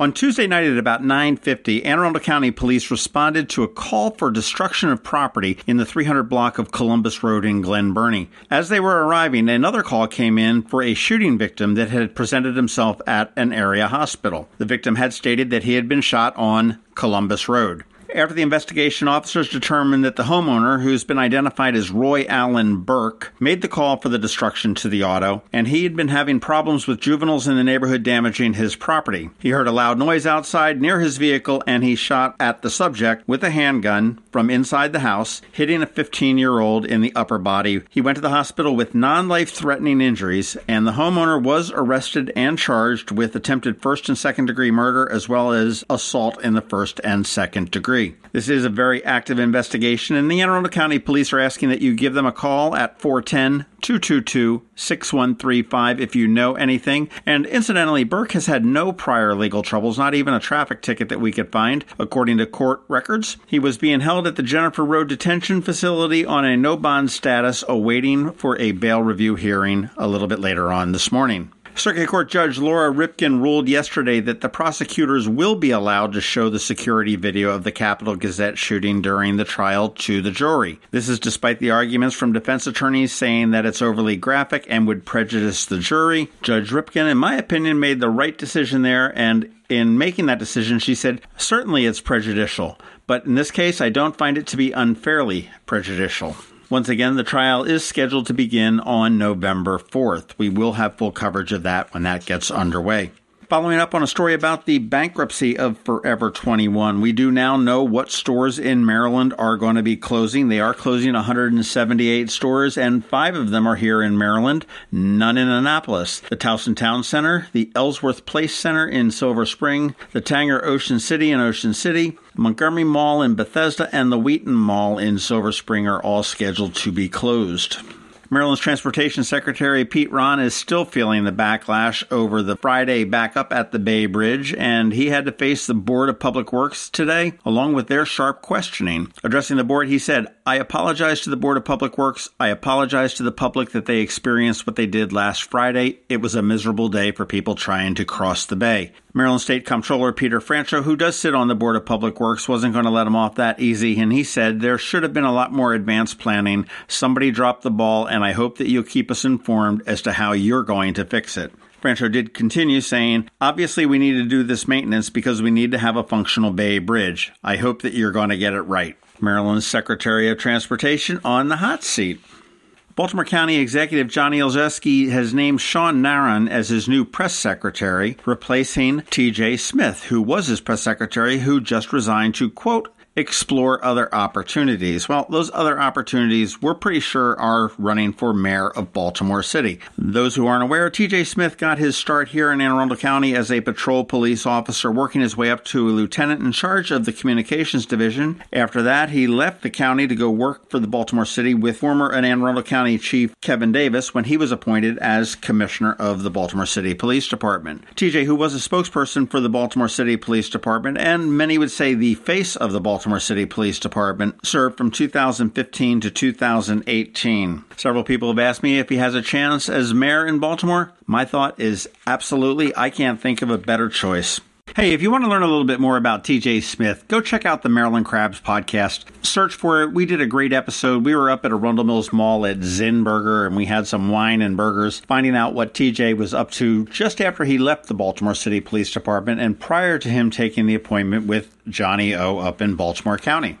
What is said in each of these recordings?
On Tuesday night at about 9:50, Anne Arundel County Police responded to a call for destruction of property in the 300 block of Columbus Road in Glen Burnie. As they were arriving, another call came in for a shooting victim that had presented himself at an area hospital. The victim had stated that he had been shot on Columbus Road. After the investigation, officers determined that the homeowner, who's been identified as Roy Allen Burke, made the call for the destruction to the auto, and he had been having problems with juveniles in the neighborhood damaging his property. He heard a loud noise outside near his vehicle and he shot at the subject with a handgun from inside the house, hitting a 15 year old in the upper body. He went to the hospital with non life threatening injuries, and the homeowner was arrested and charged with attempted first and second degree murder as well as assault in the first and second degree. This is a very active investigation, and the Anne Arundel County Police are asking that you give them a call at 410 222 6135 if you know anything. And incidentally, Burke has had no prior legal troubles, not even a traffic ticket that we could find, according to court records. He was being held at the Jennifer Road Detention Facility on a no bond status, awaiting for a bail review hearing a little bit later on this morning. Circuit Court Judge Laura Ripken ruled yesterday that the prosecutors will be allowed to show the security video of the Capital Gazette shooting during the trial to the jury. This is despite the arguments from defense attorneys saying that it's overly graphic and would prejudice the jury. Judge Ripken, in my opinion, made the right decision there, and in making that decision, she said, certainly it's prejudicial, but in this case, I don't find it to be unfairly prejudicial. Once again, the trial is scheduled to begin on November 4th. We will have full coverage of that when that gets underway. Following up on a story about the bankruptcy of Forever 21, we do now know what stores in Maryland are going to be closing. They are closing 178 stores, and five of them are here in Maryland, none in Annapolis. The Towson Town Center, the Ellsworth Place Center in Silver Spring, the Tanger Ocean City in Ocean City, Montgomery Mall in Bethesda, and the Wheaton Mall in Silver Spring are all scheduled to be closed. Maryland's Transportation Secretary Pete Rahn is still feeling the backlash over the Friday backup at the Bay Bridge, and he had to face the Board of Public Works today, along with their sharp questioning. Addressing the board, he said, I apologize to the Board of Public Works. I apologize to the public that they experienced what they did last Friday. It was a miserable day for people trying to cross the bay. Maryland State Comptroller Peter Franchot, who does sit on the Board of Public Works, wasn't going to let him off that easy, and he said there should have been a lot more advanced planning. Somebody dropped the ball, and I hope that you'll keep us informed as to how you're going to fix it. Franchot did continue saying, Obviously, we need to do this maintenance because we need to have a functional Bay Bridge. I hope that you're going to get it right. Maryland's Secretary of Transportation on the hot seat. Baltimore County Executive Johnny Olszewski has named Sean Naron as his new press secretary, replacing TJ Smith, who was his press secretary, who just resigned to, quote, explore other opportunities. Well, those other opportunities we're pretty sure are running for mayor of Baltimore City. Those who aren't aware, TJ Smith got his start here in Anne Arundel County as a patrol police officer, working his way up to a lieutenant in charge of the communications division. After that, he left the county to go work for the Baltimore City with former Anne Arundel County Chief Kevin Davis when he was appointed as commissioner of the Baltimore City Police Department. TJ, who was a spokesperson for the Baltimore City Police Department, and many would say the face of the Baltimore Baltimore City Police Department, served from 2015 to 2018. Several people have asked me if he has a chance as mayor in Baltimore. My thought is absolutely, I can't think of a better choice. Hey, if you want to learn a little bit more about TJ Smith, go check out the Maryland Crabs podcast. Search for it. We did a great episode. We were up at Arundel Mills Mall at Zinburger and we had some wine and burgers, finding out what TJ was up to just after he left the Baltimore City Police Department and prior to him taking the appointment with Johnny O up in Baltimore County.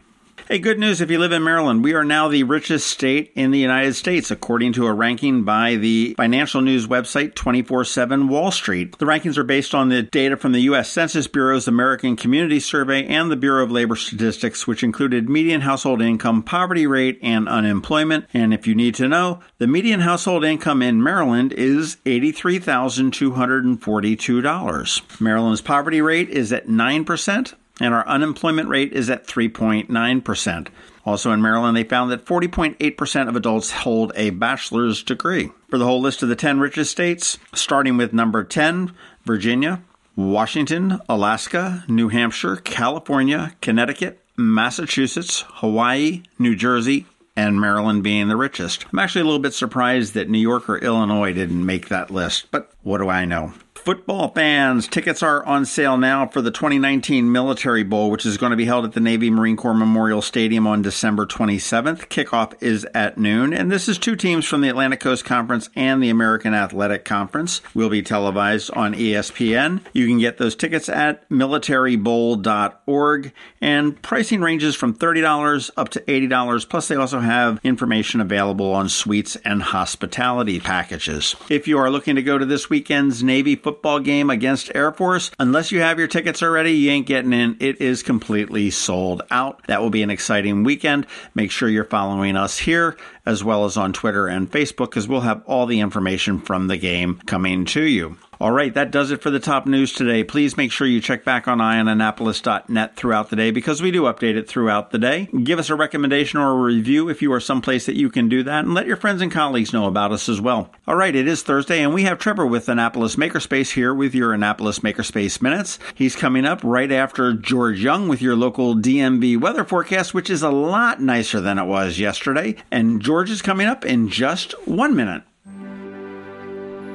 Hey, good news if you live in Maryland. We are now the richest state in the United States, according to a ranking by the financial news website 24 7 Wall Street. The rankings are based on the data from the U.S. Census Bureau's American Community Survey and the Bureau of Labor Statistics, which included median household income, poverty rate, and unemployment. And if you need to know, the median household income in Maryland is $83,242. Maryland's poverty rate is at 9%. And our unemployment rate is at 3.9%. Also in Maryland, they found that 40.8% of adults hold a bachelor's degree. For the whole list of the 10 richest states, starting with number 10, Virginia, Washington, Alaska, New Hampshire, California, Connecticut, Massachusetts, Hawaii, New Jersey, and Maryland being the richest. I'm actually a little bit surprised that New York or Illinois didn't make that list, but what do I know? Football fans, tickets are on sale now for the 2019 Military Bowl, which is going to be held at the Navy Marine Corps Memorial Stadium on December 27th. Kickoff is at noon, and this is two teams from the Atlantic Coast Conference and the American Athletic Conference. Will be televised on ESPN. You can get those tickets at militarybowl.org, and pricing ranges from $30 up to $80. Plus, they also have information available on suites and hospitality packages. If you are looking to go to this weekend's Navy football football game against Air Force. Unless you have your tickets already, you ain't getting in. It is completely sold out. That will be an exciting weekend. Make sure you're following us here as well as on Twitter and Facebook because we'll have all the information from the game coming to you. All right, that does it for the top news today. Please make sure you check back on eyeonannapolis.net throughout the day because we do update it throughout the day. Give us a recommendation or a review if you are someplace that you can do that, and let your friends and colleagues know about us as well. All right, it is Thursday, and we have Trevor with Annapolis Makerspace here with your Annapolis Makerspace Minutes. He's coming up right after George Young with your local DMV weather forecast, which is a lot nicer than it was yesterday. And George is coming up in just one minute.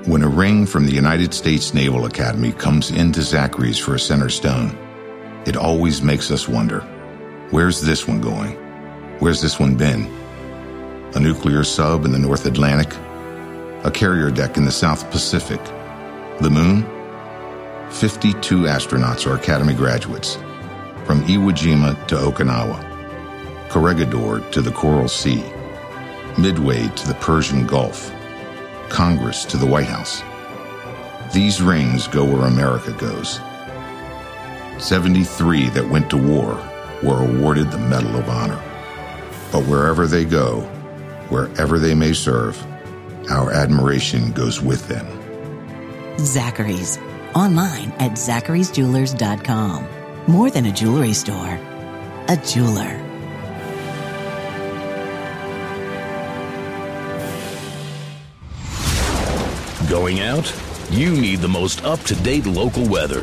When a ring from the United States Naval Academy comes into Zachary's for a center stone, it always makes us wonder where's this one going? Where's this one been? A nuclear sub in the North Atlantic? A carrier deck in the South Pacific? The moon? 52 astronauts are Academy graduates, from Iwo Jima to Okinawa, Corregidor to the Coral Sea, Midway to the Persian Gulf. Congress to the White House. These rings go where America goes. 73 that went to war were awarded the Medal of Honor. But wherever they go, wherever they may serve, our admiration goes with them. Zachary's. Online at zacharysjewelers.com. More than a jewelry store, a jeweler. Going out? You need the most up to date local weather.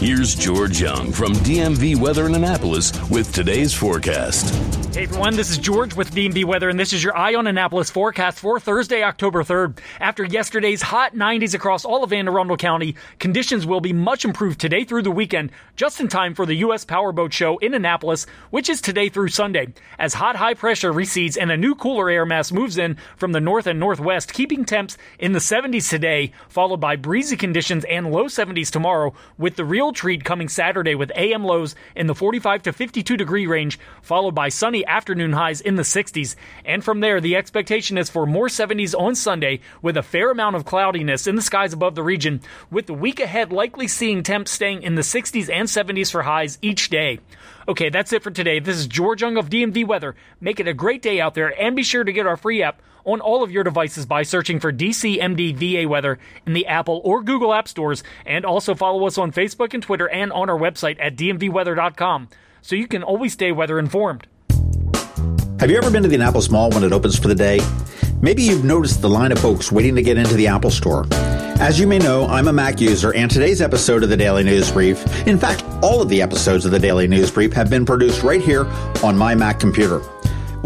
Here's George Young from DMV Weather in Annapolis with today's forecast. Hey everyone, this is George with DMV Weather, and this is your Eye on Annapolis forecast for Thursday, October 3rd. After yesterday's hot 90s across all of Anne Arundel County, conditions will be much improved today through the weekend, just in time for the U.S. Powerboat Show in Annapolis, which is today through Sunday. As hot high pressure recedes and a new cooler air mass moves in from the north and northwest, keeping temps in the 70s today, followed by breezy conditions and low 70s tomorrow, with the real treat coming Saturday with AM lows in the 45 to 52 degree range, followed by sunny afternoon highs in the 60s. And from there, the expectation is for more 70s on Sunday with a fair amount of cloudiness in the skies above the region, with the week ahead likely seeing temps staying in the 60s and 70s for highs each day. Okay, that's it for today. This is George Young of DMV Weather. Make it a great day out there and be sure to get our free app on all of your devices by searching for DCMD VA Weather in the Apple or Google App Stores and also follow us on Facebook and Twitter and on our website at dmvweather.com so you can always stay weather informed. Have you ever been to the Annapolis Mall when it opens for the day? Maybe you've noticed the line of folks waiting to get into the Apple Store. As you may know, I'm a Mac user, and today's episode of the Daily News Brief, in fact, all of the episodes of the Daily News Brief have been produced right here on my Mac computer.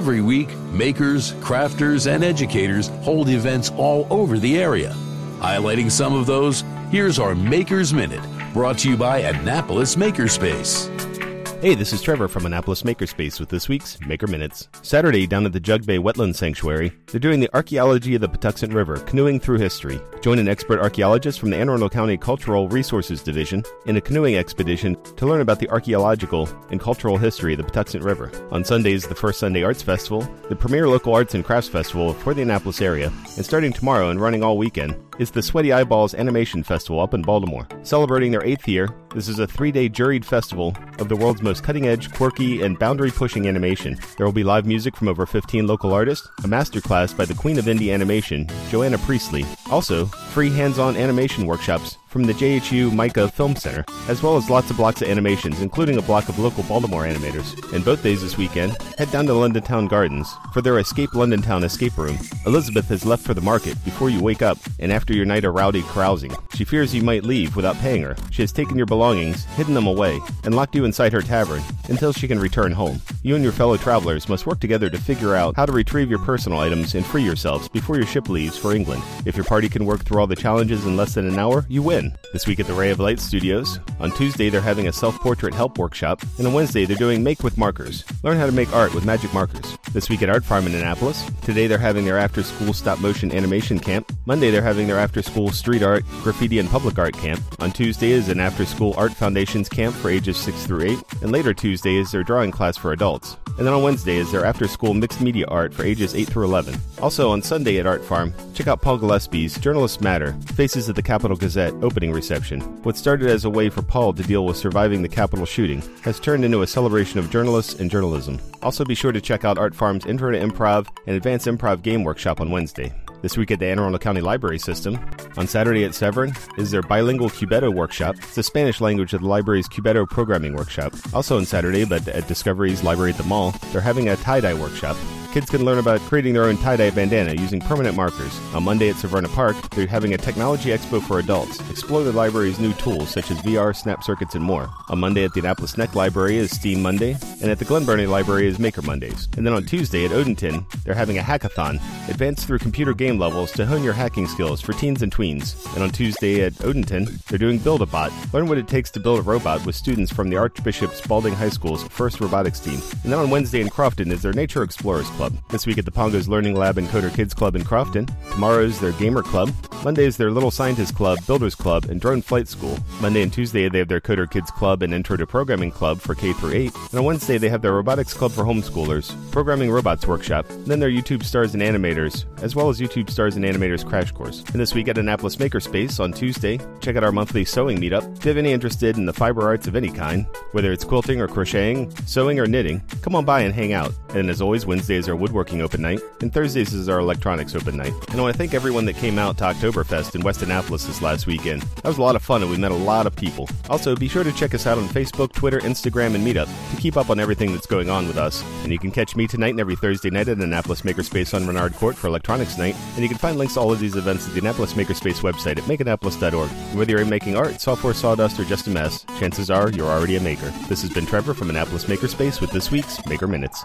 Every week, makers, crafters, and educators hold events all over the area. Highlighting some of those, here's our Makers Minute, brought to you by Annapolis Makerspace. Hey, this is Trevor from Annapolis Makerspace with this week's Maker Minutes. Saturday, down at the Jug Bay Wetland Sanctuary, they're doing the Archaeology of the Patuxent River, Canoeing Through History. Join an expert archaeologist from the Anne Arundel County Cultural Resources Division in a canoeing expedition to learn about the archaeological and cultural history of the Patuxent River. On Sundays, the First Sunday Arts Festival, the premier local arts and crafts festival for the Annapolis area, and starting tomorrow and running all weekend, is the Sweaty Eyeballs Animation Festival up in Baltimore. Celebrating their eighth year, this is a three day juried festival of the world's most cutting edge, quirky, and boundary pushing animation. There will be live music from over 15 local artists, a masterclass by the Queen of Indie Animation, Joanna Priestley. Also, free hands on animation workshops from the JHU MICA Film Center, as well as lots of blocks of animations, including a block of local Baltimore animators. And both days this weekend, head down to London Town Gardens for their Escape London Town escape room. Elizabeth has left for the market before you wake up and after your night of rowdy carousing. She fears you might leave without paying her. She has taken your belongings, hidden them away, and locked you inside her tavern until she can return home. You and your fellow travelers must work together to figure out how to retrieve your personal items and free yourselves before your ship leaves for England. If your party can work through all the challenges in less than an hour, you win. This week at the Ray of Light Studios. On Tuesday, they're having a self portrait help workshop, and on Wednesday, they're doing Make with Markers. Learn how to make art with magic markers. This week at Art Farm in Annapolis. Today, they're having their after school stop motion animation camp. Monday, they're having their after school street art, graffiti, and public art camp. On Tuesday is an after school art foundations camp for ages 6 through 8, and later Tuesday is their drawing class for adults. And then on Wednesday is their after school mixed media art for ages 8 through 11. Also on Sunday at Art Farm, check out Paul Gillespie's Journalists Matter Faces of the Capital Gazette opening reception. What started as a way for Paul to deal with surviving the Capital shooting has turned into a celebration of journalists and journalism. Also be sure to check out Art Farm's Intro to Improv and Advanced Improv Game Workshop on Wednesday. This week at the Anne Arundel County Library System. On Saturday at Severn is their bilingual Cubetto workshop. It's the Spanish language of the library's Cubetto programming workshop. Also on Saturday, but at Discoveries Library at the Mall, they're having a tie-dye workshop. Kids can learn about creating their own tie-dye bandana using permanent markers. On Monday at Severna Park, they're having a technology expo for adults. Explore the library's new tools such as VR, snap circuits, and more. On Monday at the Annapolis Neck Library is Steam Monday, and at the Glen Burnie Library is Maker Mondays. And then on Tuesday at Odenton, they're having a hackathon. Advance through computer game levels to hone your hacking skills for teens and tweens. And on Tuesday at Odenton, they're doing Build a Bot. Learn what it takes to build a robot with students from the Archbishop Spalding High School's first robotics team. And then on Wednesday in Crofton is their Nature Explorers Club. This week at the Pongos Learning Lab and Coder Kids Club in Crofton. Tomorrow's their Gamer Club. Monday is their Little Scientist Club, Builders Club, and Drone Flight School. Monday and Tuesday they have their Coder Kids Club and Intro to Programming Club for K through 8. And on Wednesday they have their Robotics Club for homeschoolers, Programming Robots Workshop, then their YouTube Stars and Animators, as well as YouTube Stars and Animators Crash Course. And this week at Annapolis Makerspace on Tuesday, check out our monthly sewing meetup. If you have any interested in the fiber arts of any kind, whether it's quilting or crocheting, sewing or knitting, come on by and hang out. And as always, Wednesday is our woodworking open night, and Thursdays is our electronics open night. And I want to thank everyone that came out to Oktoberfest in West Annapolis this last weekend. That was a lot of fun, and we met a lot of people. Also, be sure to check us out on Facebook, Twitter, Instagram, and Meetup to keep up on everything that's going on with us. And you can catch me tonight and every Thursday night at Annapolis Makerspace on Renard Court for Electronics Night. And you can find links to all of these events at the Annapolis Makerspace website at makeannapolis.org. And whether you're making art, software, sawdust, or just a mess, chances are you're already a maker. This has been Trevor from Annapolis Makerspace with this week's Maker Minutes.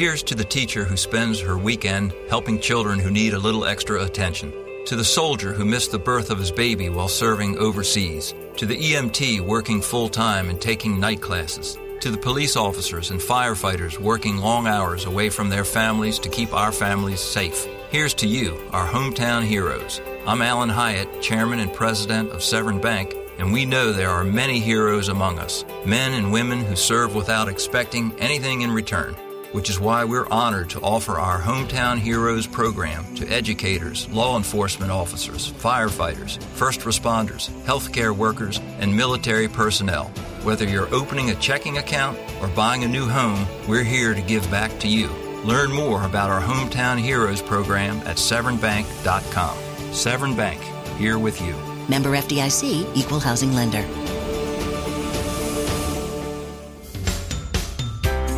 Here's to the teacher who spends her weekend helping children who need a little extra attention. To the soldier who missed the birth of his baby while serving overseas. To the EMT working full time and taking night classes. To the police officers and firefighters working long hours away from their families to keep our families safe. Here's to you, our hometown heroes. I'm Alan Hyatt, Chairman and President of Severn Bank, and we know there are many heroes among us, men and women who serve without expecting anything in return which is why we're honored to offer our Hometown Heroes program to educators, law enforcement officers, firefighters, first responders, healthcare workers, and military personnel. Whether you're opening a checking account or buying a new home, we're here to give back to you. Learn more about our Hometown Heroes program at severnbank.com. Severn Bank, here with you. Member FDIC, Equal Housing Lender.